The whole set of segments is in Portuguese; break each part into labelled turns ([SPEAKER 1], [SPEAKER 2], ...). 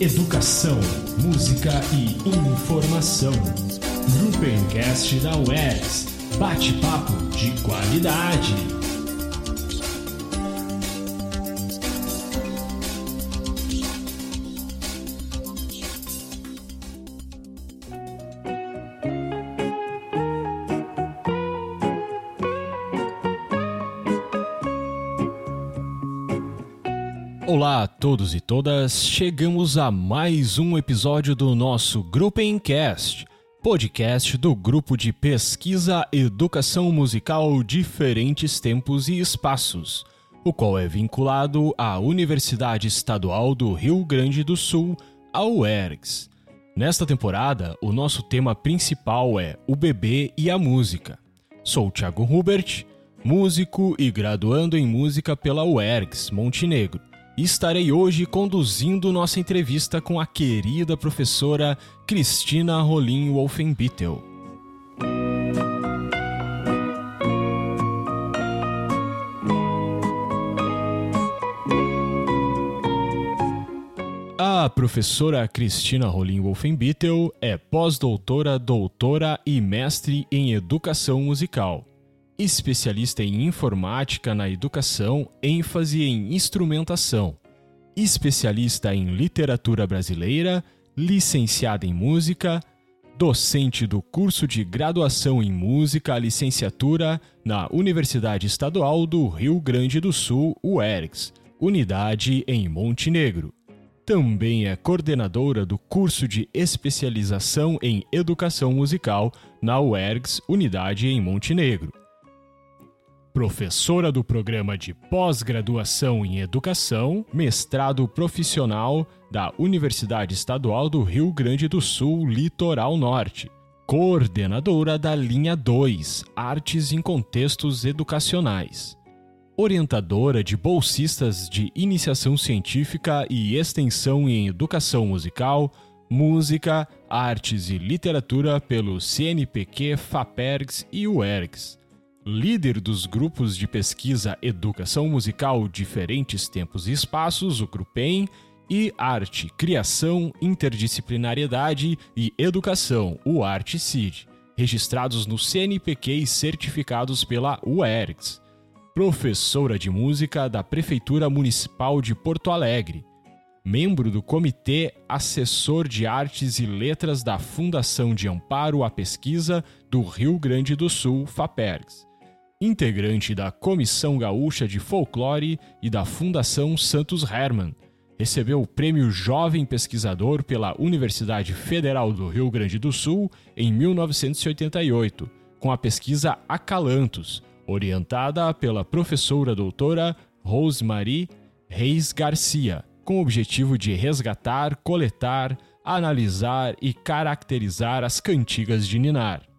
[SPEAKER 1] educação, música e informação. Gruppencast da UERGS. Bate-papo de qualidade. Todos e todas, chegamos a mais um episódio do nosso Gruppencast, podcast do grupo de pesquisa Educação Musical Diferentes Tempos e Espaços, o qual é vinculado à Universidade Estadual do Rio Grande do Sul, a UERGS. Nesta temporada, o nosso tema principal é o bebê e a música. Sou Thiago Hubert, músico e graduando em música pela UERGS, Montenegro estarei hoje conduzindo nossa entrevista com a querida professora Cristina Rolim Wolfenbittel. A professora Cristina Rolim Wolfenbittel é pós-doutora, doutora e mestre em educação musical especialista em informática na educação, ênfase em instrumentação, especialista em literatura brasileira, licenciada em música, docente do curso de graduação em música, licenciatura na Universidade Estadual do Rio Grande do Sul, UERGS, unidade em Montenegro. Também é coordenadora do curso de especialização em educação musical na UERGS, unidade em Montenegro professora do programa de pós-graduação em educação, mestrado profissional da Universidade Estadual do Rio Grande do Sul, Litoral Norte, coordenadora da linha 2, Artes em Contextos Educacionais, orientadora de bolsistas de iniciação científica e extensão em educação musical, música, artes e literatura pelo CNPq, FAPERGS e UERGS líder dos grupos de pesquisa Educação Musical Diferentes Tempos e Espaços, o CRUPEM, e Arte, Criação, Interdisciplinariedade e Educação, o ArteCid, registrados no CNPq e certificados pela UERGS. Professora de Música da Prefeitura Municipal de Porto Alegre. Membro do Comitê Assessor de Artes e Letras da Fundação de Amparo à Pesquisa do Rio Grande do Sul, FAPERGS integrante da Comissão Gaúcha de Folclore e da Fundação Santos Hermann. Recebeu o Prêmio Jovem Pesquisador pela Universidade Federal do Rio Grande do Sul em 1988, com a pesquisa Acalantos, orientada pela professora doutora Rosemary Reis Garcia, com o objetivo de resgatar, coletar, analisar e caracterizar as cantigas de Ninar.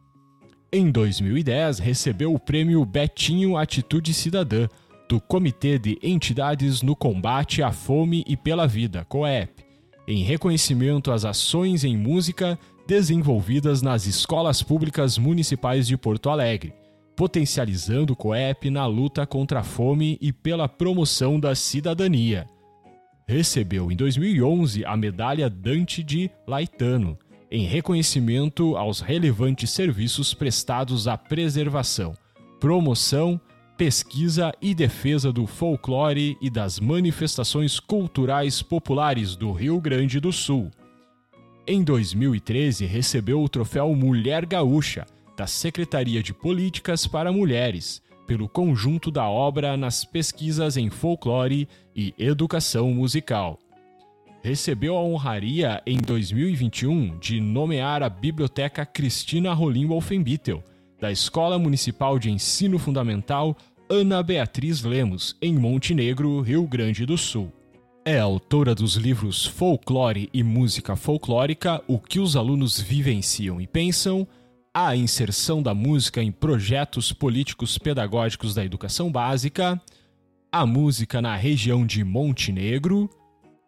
[SPEAKER 1] Em 2010, recebeu o prêmio Betinho Atitude Cidadã, do Comitê de Entidades no Combate à Fome e pela Vida, COEP, em reconhecimento às ações em música desenvolvidas nas escolas públicas municipais de Porto Alegre, potencializando o COEP na luta contra a fome e pela promoção da cidadania. Recebeu em 2011 a medalha Dante de Laetano em reconhecimento aos relevantes serviços prestados à preservação, promoção, pesquisa e defesa do folclore e das manifestações culturais populares do Rio Grande do Sul. Em 2013, recebeu o troféu Mulher Gaúcha, da Secretaria de Políticas para Mulheres, pelo conjunto da obra nas pesquisas em folclore e educação musical recebeu a honraria em 2021 de nomear a Biblioteca Cristina Rolim Wolfenbittel, da Escola Municipal de Ensino Fundamental Ana Beatriz Lemos, em Montenegro, Rio Grande do Sul. É autora dos livros Folclore e Música Folclórica: O que os alunos vivenciam e pensam, a inserção da música em projetos políticos pedagógicos da educação básica, a música na região de Montenegro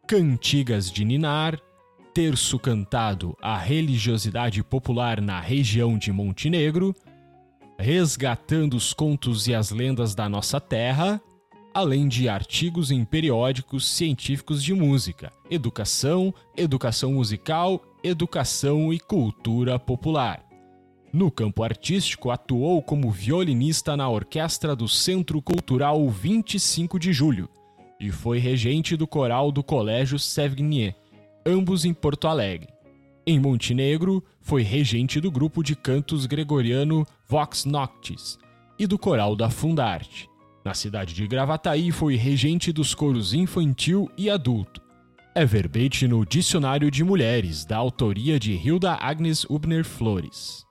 [SPEAKER 1] Cantigas de Ninar, terço cantado à religiosidade popular na região de Montenegro, resgatando os contos e as lendas da nossa terra, além de artigos em periódicos científicos de música, educação, educação musical, educação e cultura popular. No campo artístico, atuou como violinista na orquestra do Centro Cultural 25 de Julho e foi regente do coral do Colégio Sevigné, ambos em Porto Alegre. Em Montenegro, foi regente do grupo de cantos gregoriano Vox Noctis e do coral da Fundarte. Na cidade de Gravataí, foi regente dos coros infantil e adulto. É verbete no Dicionário de Mulheres, da autoria de Hilda Agnes Ubner Flores.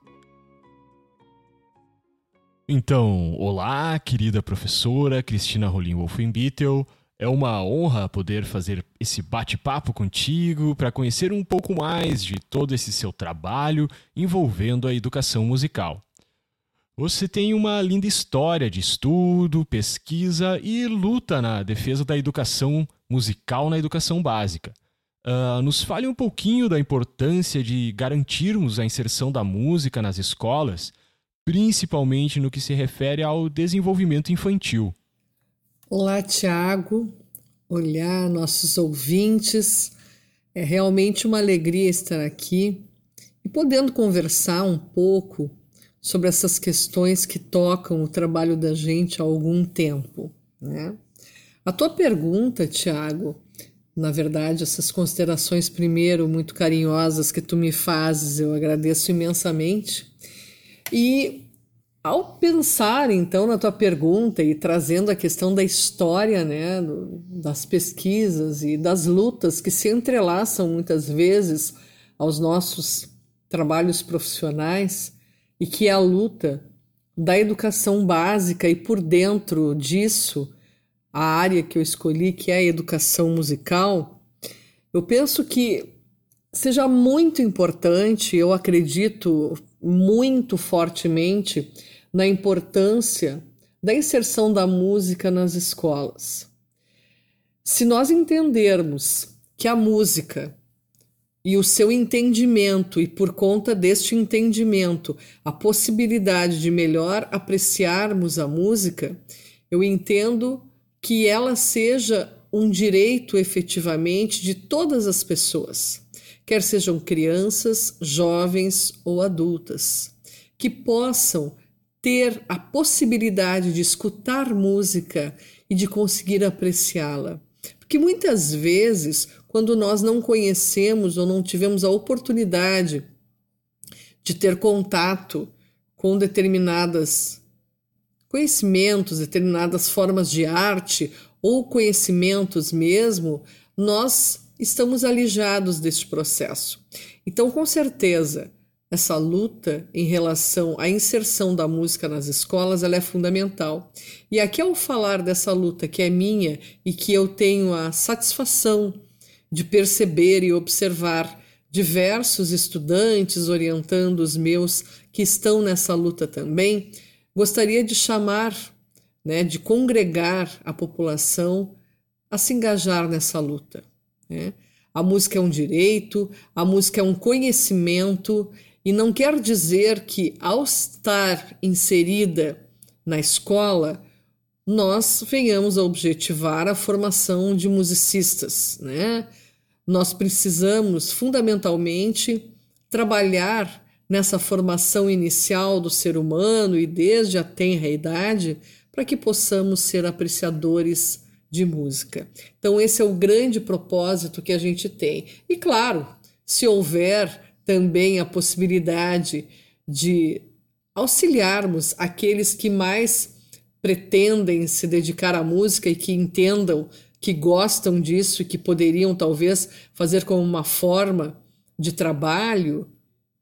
[SPEAKER 1] Então, olá, querida professora Cristina Rolim Wolfenbittel. É uma honra poder fazer esse bate-papo contigo para conhecer um pouco mais de todo esse seu trabalho envolvendo a educação musical. Você tem uma linda história de estudo, pesquisa e luta na defesa da educação musical na educação básica. Uh, nos fale um pouquinho da importância de garantirmos a inserção da música nas escolas, principalmente no que se refere ao desenvolvimento infantil.
[SPEAKER 2] Olá, Tiago. Olhar nossos ouvintes. É realmente uma alegria estar aqui e podendo conversar um pouco sobre essas questões que tocam o trabalho da gente há algum tempo. Né? A tua pergunta, Tiago, na verdade, essas considerações, primeiro, muito carinhosas que tu me fazes, eu agradeço imensamente. E ao pensar, então, na tua pergunta e trazendo a questão da história, né, das pesquisas e das lutas que se entrelaçam muitas vezes aos nossos trabalhos profissionais, e que é a luta da educação básica e por dentro disso a área que eu escolhi, que é a educação musical, eu penso que seja muito importante, eu acredito muito fortemente na importância da inserção da música nas escolas. Se nós entendermos que a música e o seu entendimento, e por conta deste entendimento, a possibilidade de melhor apreciarmos a música, eu entendo que ela seja um direito efetivamente de todas as pessoas, quer sejam crianças, jovens ou adultas, que possam ter a possibilidade de escutar música e de conseguir apreciá-la. Porque muitas vezes quando nós não conhecemos ou não tivemos a oportunidade de ter contato com determinadas conhecimentos, determinadas formas de arte ou conhecimentos mesmo, nós estamos alijados deste processo. Então, com certeza, essa luta em relação à inserção da música nas escolas ela é fundamental. E aqui, ao falar dessa luta que é minha e que eu tenho a satisfação de perceber e observar diversos estudantes orientando os meus que estão nessa luta também, gostaria de chamar, né, de congregar a população a se engajar nessa luta. Né? A música é um direito, a música é um conhecimento, e não quer dizer que, ao estar inserida na escola, nós venhamos a objetivar a formação de musicistas, né? Nós precisamos fundamentalmente trabalhar nessa formação inicial do ser humano e desde a tenra idade para que possamos ser apreciadores de música. Então esse é o grande propósito que a gente tem. E claro, se houver também a possibilidade de auxiliarmos aqueles que mais pretendem se dedicar à música e que entendam que gostam disso e que poderiam talvez fazer como uma forma de trabalho,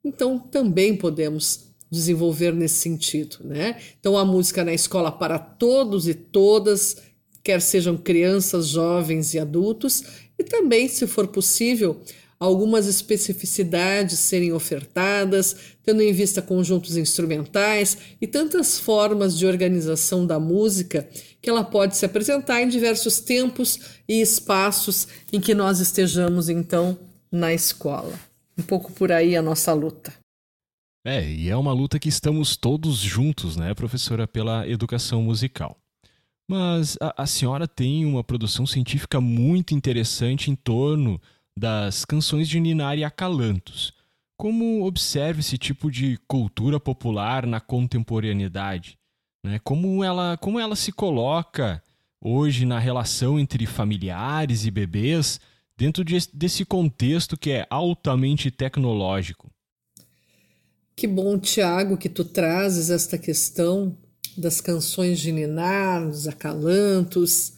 [SPEAKER 2] então também podemos desenvolver nesse sentido, né? Então a música na escola para todos e todas, quer sejam crianças, jovens e adultos, e também, se for possível, algumas especificidades serem ofertadas, tendo em vista conjuntos instrumentais e tantas formas de organização da música que ela pode se apresentar em diversos tempos e espaços em que nós estejamos então na escola. Um pouco por aí a nossa luta.
[SPEAKER 1] É, e é uma luta que estamos todos juntos, né, professora, pela educação musical. Mas a, a senhora tem uma produção científica muito interessante em torno das canções de Ninar e Acalantos. Como observa esse tipo de cultura popular na contemporaneidade? Né? Como, ela, como ela se coloca hoje na relação entre familiares e bebês dentro de, desse contexto que é altamente tecnológico?
[SPEAKER 2] Que bom, Tiago, que tu trazes esta questão das canções de Ninar, dos acalantos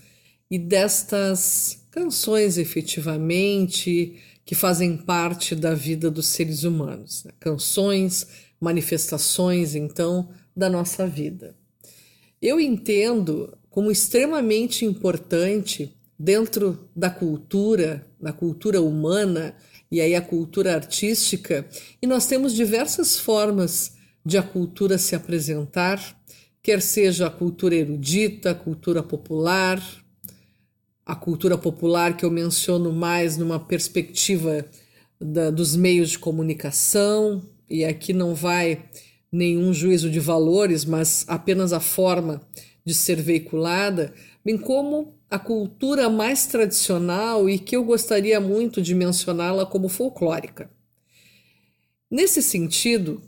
[SPEAKER 2] e destas canções efetivamente que fazem parte da vida dos seres humanos. Né? Canções, manifestações, então, da nossa vida. Eu entendo como extremamente importante dentro da cultura, da cultura humana e aí a cultura artística, e nós temos diversas formas de a cultura se apresentar, quer seja a cultura erudita, a cultura popular, a cultura popular que eu menciono mais numa perspectiva da, dos meios de comunicação, e aqui não vai nenhum juízo de valores, mas apenas a forma de ser veiculada, bem como a cultura mais tradicional e que eu gostaria muito de mencioná-la como folclórica. Nesse sentido,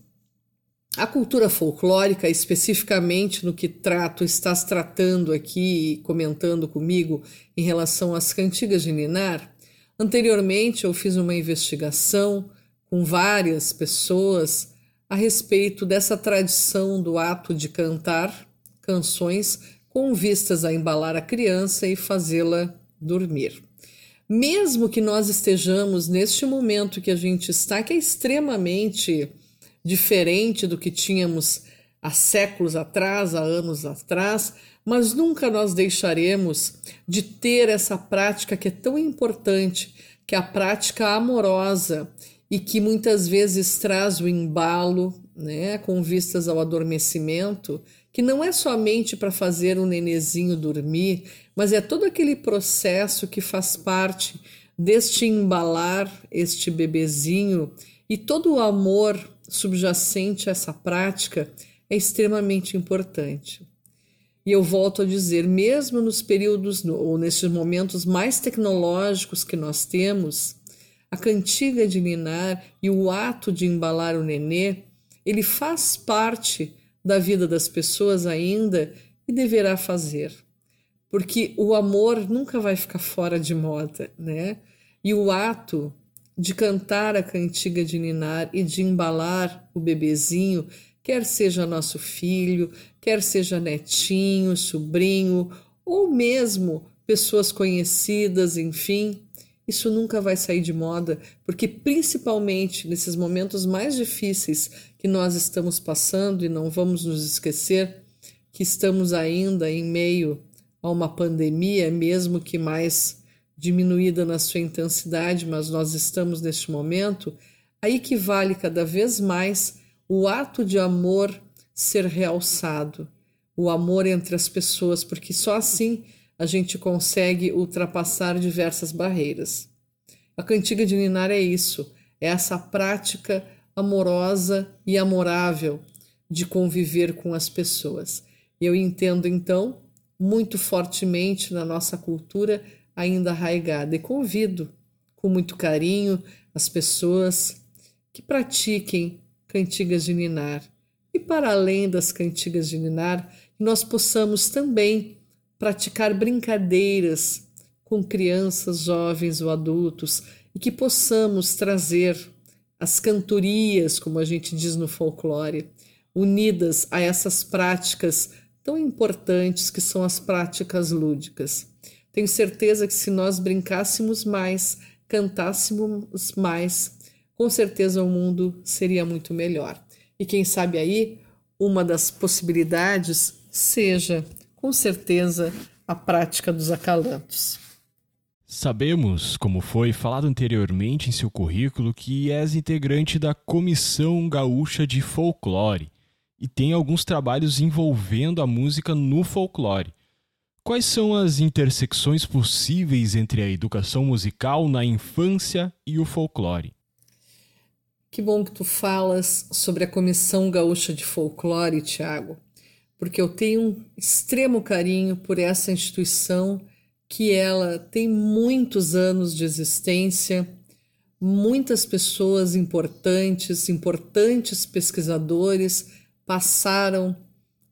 [SPEAKER 2] a cultura folclórica, especificamente no que trato, estás tratando aqui e comentando comigo em relação às cantigas de Ninar, anteriormente eu fiz uma investigação com várias pessoas a respeito dessa tradição do ato de cantar canções com vistas a embalar a criança e fazê-la dormir. Mesmo que nós estejamos neste momento que a gente está, que é extremamente diferente do que tínhamos há séculos atrás, há anos atrás, mas nunca nós deixaremos de ter essa prática que é tão importante, que é a prática amorosa e que muitas vezes traz o embalo, né, com vistas ao adormecimento, que não é somente para fazer o nenezinho dormir, mas é todo aquele processo que faz parte deste embalar este bebezinho e todo o amor subjacente a essa prática é extremamente importante. E eu volto a dizer, mesmo nos períodos ou nesses momentos mais tecnológicos que nós temos, a cantiga de ninar e o ato de embalar o nenê, ele faz parte da vida das pessoas ainda e deverá fazer. Porque o amor nunca vai ficar fora de moda, né? E o ato de cantar a cantiga de ninar e de embalar o bebezinho, quer seja nosso filho, quer seja netinho, sobrinho, ou mesmo pessoas conhecidas, enfim, isso nunca vai sair de moda, porque principalmente nesses momentos mais difíceis que nós estamos passando, e não vamos nos esquecer que estamos ainda em meio a uma pandemia, mesmo que mais diminuída na sua intensidade, mas nós estamos neste momento, aí que vale cada vez mais o ato de amor ser realçado, o amor entre as pessoas, porque só assim a gente consegue ultrapassar diversas barreiras. A cantiga de Ninar é isso, é essa prática amorosa e amorável de conviver com as pessoas. Eu entendo então muito fortemente na nossa cultura ainda arraigada e convido com muito carinho as pessoas que pratiquem cantigas de ninar e para além das cantigas de ninar, nós possamos também praticar brincadeiras com crianças, jovens ou adultos e que possamos trazer as cantorias, como a gente diz no folclore, unidas a essas práticas tão importantes que são as práticas lúdicas. Tenho certeza que se nós brincássemos mais, cantássemos mais, com certeza o mundo seria muito melhor. E quem sabe aí, uma das possibilidades seja, com certeza, a prática dos acalantos.
[SPEAKER 1] Sabemos, como foi falado anteriormente em seu currículo, que és integrante da Comissão Gaúcha de Folclore e tem alguns trabalhos envolvendo a música no folclore. Quais são as intersecções possíveis entre a educação musical na infância e o folclore?
[SPEAKER 2] Que bom que tu falas sobre a Comissão Gaúcha de Folclore, Tiago, porque eu tenho um extremo carinho por essa instituição que ela tem muitos anos de existência, muitas pessoas importantes, importantes pesquisadores passaram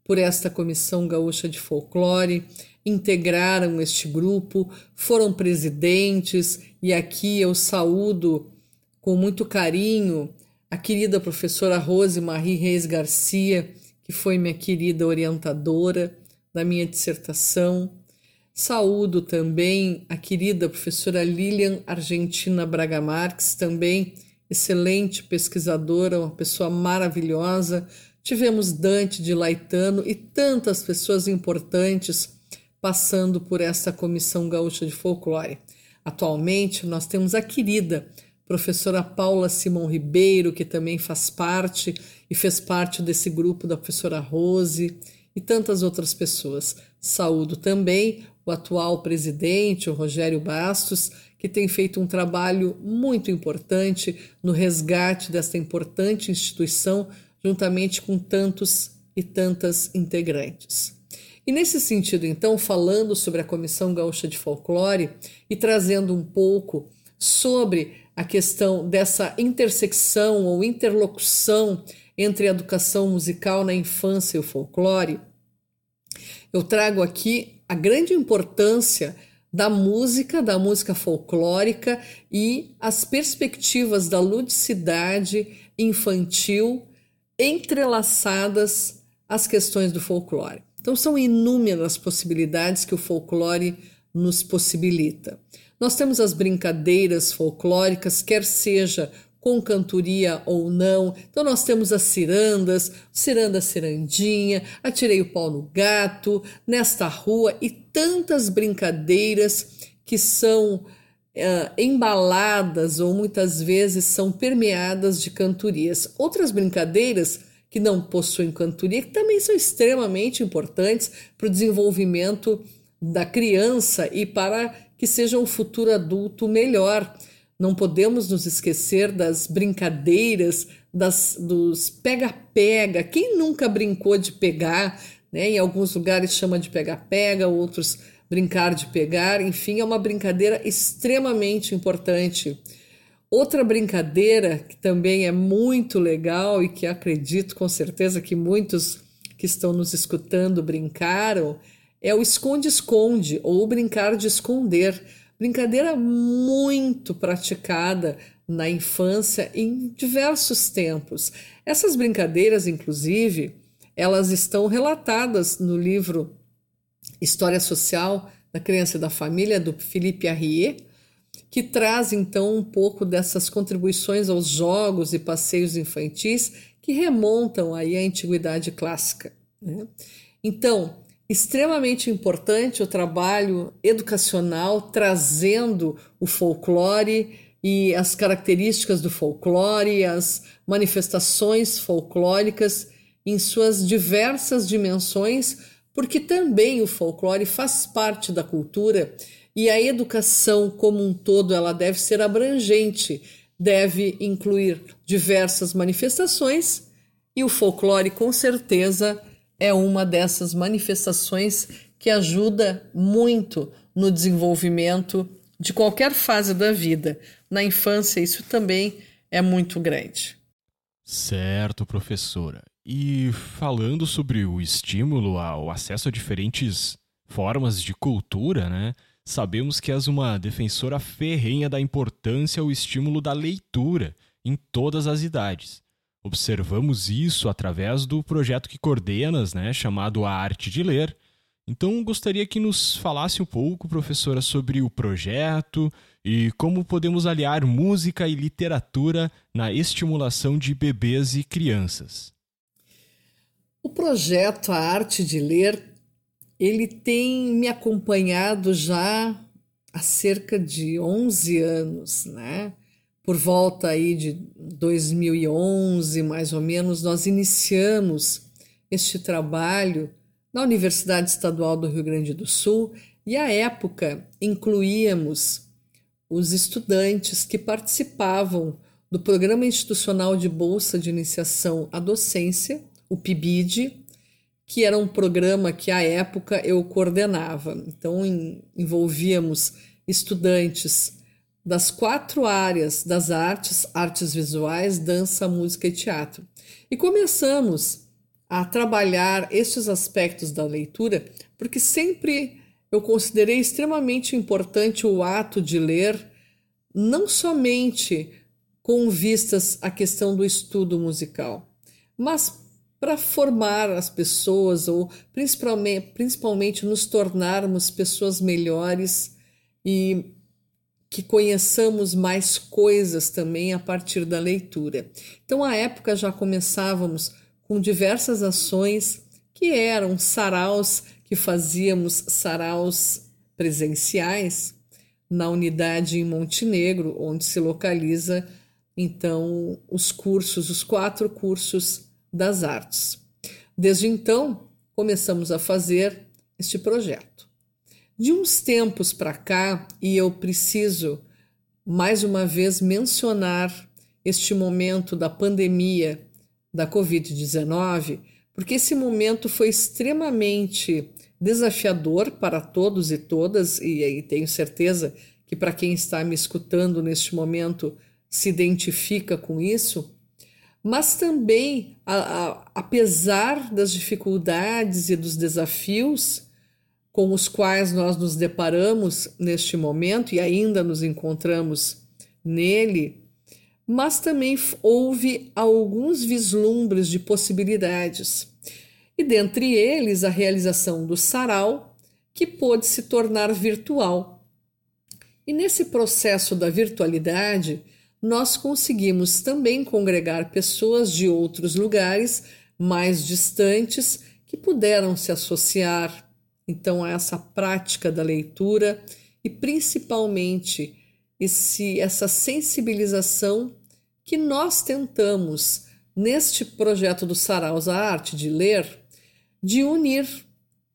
[SPEAKER 2] por esta Comissão Gaúcha de Folclore, integraram este grupo, foram presidentes, e aqui eu saúdo com muito carinho a querida professora Rose Marie Reis Garcia, que foi minha querida orientadora da minha dissertação. Saúdo também a querida professora Lilian Argentina Braga Marques, também excelente pesquisadora, uma pessoa maravilhosa. Tivemos Dante de Laetano e tantas pessoas importantes passando por essa Comissão Gaúcha de Folclore. Atualmente, nós temos a querida professora Paula Simão Ribeiro, que também faz parte e fez parte desse grupo da professora Rose e tantas outras pessoas. Saúdo também o atual presidente, o Rogério Bastos, que tem feito um trabalho muito importante no resgate desta importante instituição, juntamente com tantos e tantas integrantes. E nesse sentido, então, falando sobre a Comissão Gaúcha de Folclore e trazendo um pouco sobre a questão dessa intersecção ou interlocução entre a educação musical na infância e o folclore, eu trago aqui a grande importância da música, da música folclórica e as perspectivas da ludicidade infantil entrelaçadas às questões do folclore. Então, são inúmeras possibilidades que o folclore nos possibilita. Nós temos as brincadeiras folclóricas, quer seja com cantoria ou não. Então, nós temos as cirandas, ciranda cirandinha, atirei o pau no gato, nesta rua e tantas brincadeiras que são Uh, embaladas ou muitas vezes são permeadas de cantorias. Outras brincadeiras que não possuem cantoria, que também são extremamente importantes para o desenvolvimento da criança e para que seja um futuro adulto melhor. Não podemos nos esquecer das brincadeiras, das, dos pega-pega. Quem nunca brincou de pegar? Né? Em alguns lugares chama de pega-pega, outros brincar de pegar. Enfim, é uma brincadeira extremamente importante. Outra brincadeira que também é muito legal e que acredito com certeza que muitos que estão nos escutando brincaram é o esconde-esconde ou brincar de esconder. Brincadeira muito praticada na infância em diversos tempos. Essas brincadeiras, inclusive, elas estão relatadas no livro História Social da Criança e da Família, do Philippe Arrier, que traz então um pouco dessas contribuições aos jogos e passeios infantis que remontam aí à antiguidade clássica. Né? Então, extremamente importante o trabalho educacional trazendo o folclore e as características do folclore, as manifestações folclóricas em suas diversas dimensões, porque também o folclore faz parte da cultura e a educação como um todo ela deve ser abrangente, deve incluir diversas manifestações e o folclore com certeza é uma dessas manifestações que ajuda muito no desenvolvimento de qualquer fase da vida. Na infância, isso também é muito grande.
[SPEAKER 1] Certo, professora. E falando sobre o estímulo ao acesso a diferentes formas de cultura, né? Sabemos que és uma defensora ferrenha da importância ao estímulo da leitura em todas as idades. Observamos isso através do projeto que coordenas, né, chamado A Arte de Ler. Então, gostaria que nos falasse um pouco, professora, sobre o projeto e como podemos aliar música e literatura na estimulação de bebês e crianças.
[SPEAKER 2] O projeto A Arte de Ler ele tem me acompanhado já há cerca de 11 anos, né? Por volta aí de 2011, mais ou menos, nós iniciamos este trabalho na Universidade Estadual do Rio Grande do Sul e à época incluíamos os estudantes que participavam do Programa Institucional de Bolsa de Iniciação à Docência, o PIBID, que era um programa que à época eu coordenava. Então envolvíamos estudantes das quatro áreas das artes, artes visuais, dança, música e teatro. E começamos a trabalhar estes aspectos da leitura, porque sempre eu considerei extremamente importante o ato de ler, não somente com vistas à questão do estudo musical, mas para formar as pessoas ou principalmente, principalmente nos tornarmos pessoas melhores e que conheçamos mais coisas também a partir da leitura. Então, à época já começávamos com diversas ações que eram saraus que fazíamos saraus presenciais na unidade em Montenegro, onde se localiza então os cursos, os quatro cursos das artes. Desde então, começamos a fazer este projeto. De uns tempos para cá, e eu preciso mais uma vez mencionar este momento da pandemia da Covid-19, porque esse momento foi extremamente desafiador para todos e todas, e, tenho certeza que para quem está me escutando neste momento se identifica com isso, mas também, a, a, apesar das dificuldades e dos desafios com os quais nós nos deparamos neste momento e ainda nos encontramos nele, mas também houve alguns vislumbres de possibilidades e dentre eles a realização do sarau, que pôde se tornar virtual. E nesse processo da virtualidade, nós conseguimos também congregar pessoas de outros lugares mais distantes que puderam se associar. Então a essa prática da leitura e principalmente esse essa sensibilização que nós tentamos neste projeto do Saraus a arte de ler de unir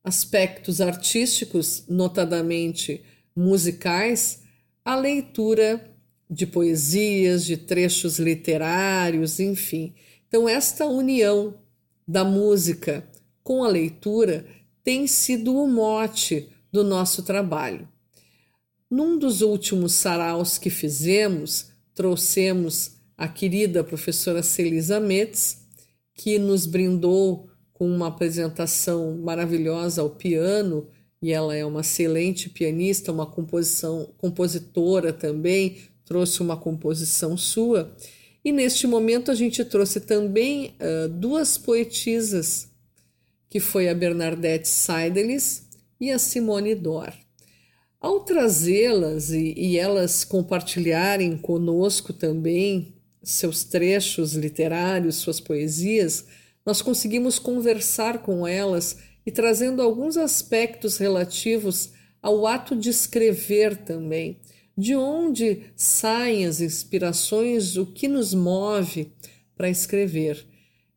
[SPEAKER 2] aspectos artísticos, notadamente musicais, à leitura de poesias, de trechos literários, enfim. Então, esta união da música com a leitura tem sido o mote do nosso trabalho. Num dos últimos saraus que fizemos, trouxemos a querida professora Celisa Metz, que nos brindou com uma apresentação maravilhosa ao piano, e ela é uma excelente pianista, uma composição compositora também, trouxe uma composição sua. E neste momento a gente trouxe também uh, duas poetisas, que foi a Bernadette Seidelis e a Simone Dor. Ao trazê-las e, e elas compartilharem conosco também seus trechos literários, suas poesias, nós conseguimos conversar com elas e trazendo alguns aspectos relativos ao ato de escrever também. De onde saem as inspirações, o que nos move para escrever.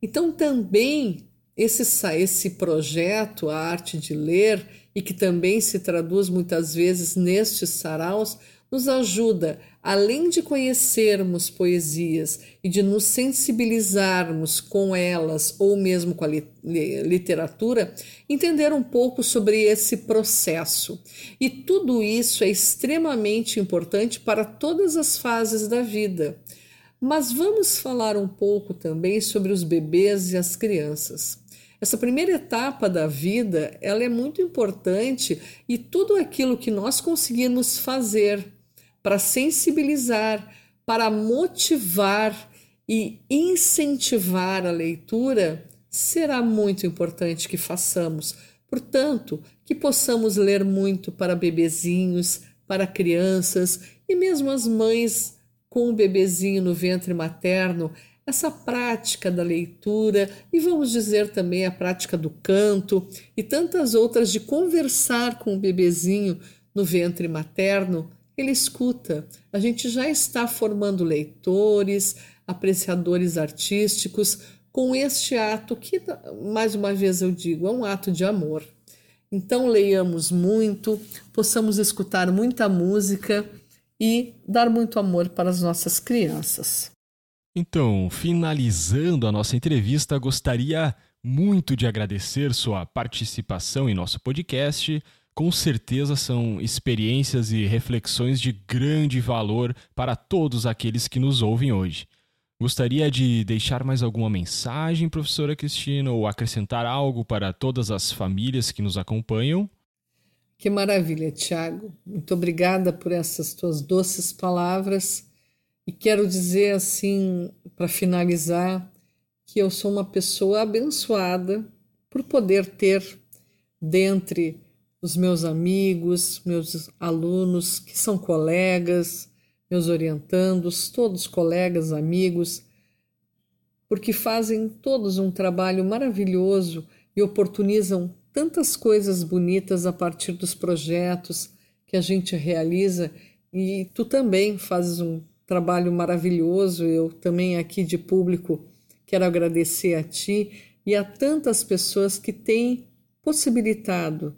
[SPEAKER 2] Então, também esse, esse projeto, a arte de ler, e que também se traduz muitas vezes nestes saraus, nos ajuda, além de conhecermos poesias e de nos sensibilizarmos com elas ou mesmo com a literatura, entender um pouco sobre esse processo. E tudo isso é extremamente importante para todas as fases da vida. Mas vamos falar um pouco também sobre os bebês e as crianças. Essa primeira etapa da vida, ela é muito importante e tudo aquilo que nós conseguirmos fazer para sensibilizar, para motivar e incentivar a leitura, será muito importante que façamos. Portanto, que possamos ler muito para bebezinhos, para crianças e mesmo as mães com o bebezinho no ventre materno, essa prática da leitura e vamos dizer também a prática do canto e tantas outras de conversar com o bebezinho no ventre materno ele escuta. A gente já está formando leitores, apreciadores artísticos com este ato que, mais uma vez eu digo, é um ato de amor. Então leiamos muito, possamos escutar muita música e dar muito amor para as nossas crianças.
[SPEAKER 1] Então, finalizando a nossa entrevista, gostaria muito de agradecer sua participação em nosso podcast. Com certeza são experiências e reflexões de grande valor para todos aqueles que nos ouvem hoje. Gostaria de deixar mais alguma mensagem, professora Cristina, ou acrescentar algo para todas as famílias que nos acompanham?
[SPEAKER 2] Que maravilha, Tiago. Muito obrigada por essas tuas doces palavras. E quero dizer assim, para finalizar, que eu sou uma pessoa abençoada por poder ter dentre os meus amigos, meus alunos que são colegas, meus orientandos, todos colegas, amigos, porque fazem todos um trabalho maravilhoso e oportunizam tantas coisas bonitas a partir dos projetos que a gente realiza e tu também fazes um trabalho maravilhoso. Eu também aqui de público quero agradecer a ti e a tantas pessoas que têm possibilitado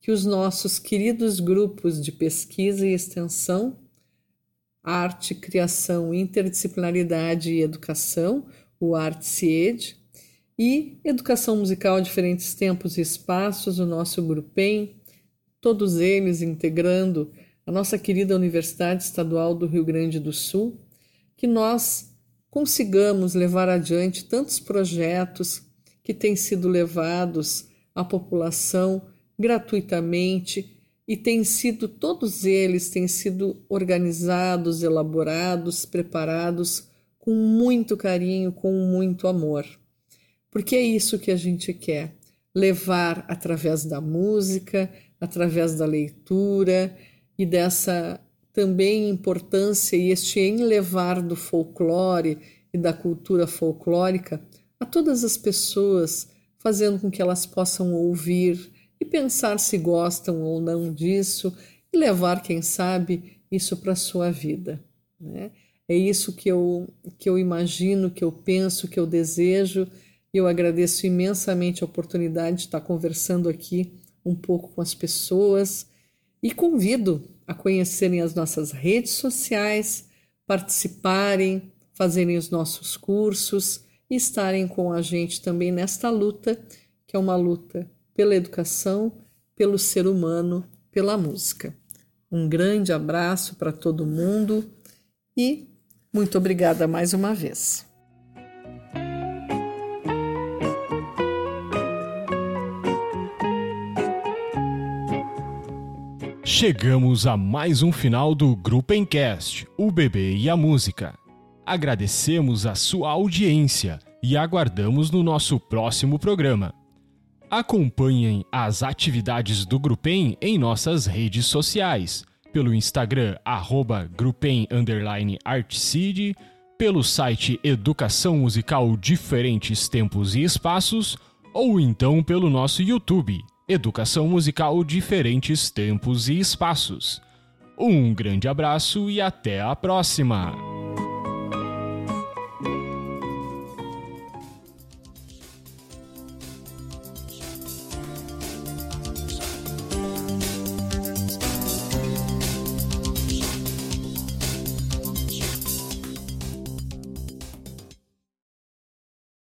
[SPEAKER 2] que os nossos queridos grupos de pesquisa e extensão, arte, criação, interdisciplinaridade e educação, o ArtCIED, e educação musical diferentes tempos e espaços, o nosso Grupem, todos eles integrando a nossa querida Universidade Estadual do Rio Grande do Sul, que nós consigamos levar adiante tantos projetos que têm sido levados à população gratuitamente e têm sido todos eles têm sido organizados, elaborados, preparados com muito carinho, com muito amor. Porque é isso que a gente quer, levar através da música, através da leitura e dessa também importância e este enlevar do folclore e da cultura folclórica a todas as pessoas, fazendo com que elas possam ouvir e pensar se gostam ou não disso e levar, quem sabe, isso para a sua vida. Né? É isso que eu, que eu imagino, que eu penso, que eu desejo. E eu agradeço imensamente a oportunidade de estar conversando aqui um pouco com as pessoas e convido a conhecerem as nossas redes sociais, participarem, fazerem os nossos cursos e estarem com a gente também nesta luta, que é uma luta pela educação, pelo ser humano, pela música. Um grande abraço para todo mundo e muito obrigada mais uma vez.
[SPEAKER 1] Chegamos a mais um final do Grupo Encast, o bebê e a música. Agradecemos a sua audiência e aguardamos no nosso próximo programa. Acompanhem as atividades do Grupem em nossas redes sociais, pelo Instagram arroba pelo site Educação Musical Diferentes Tempos e Espaços, ou então pelo nosso YouTube, Educação Musical Diferentes Tempos e Espaços. Um grande abraço e até a próxima!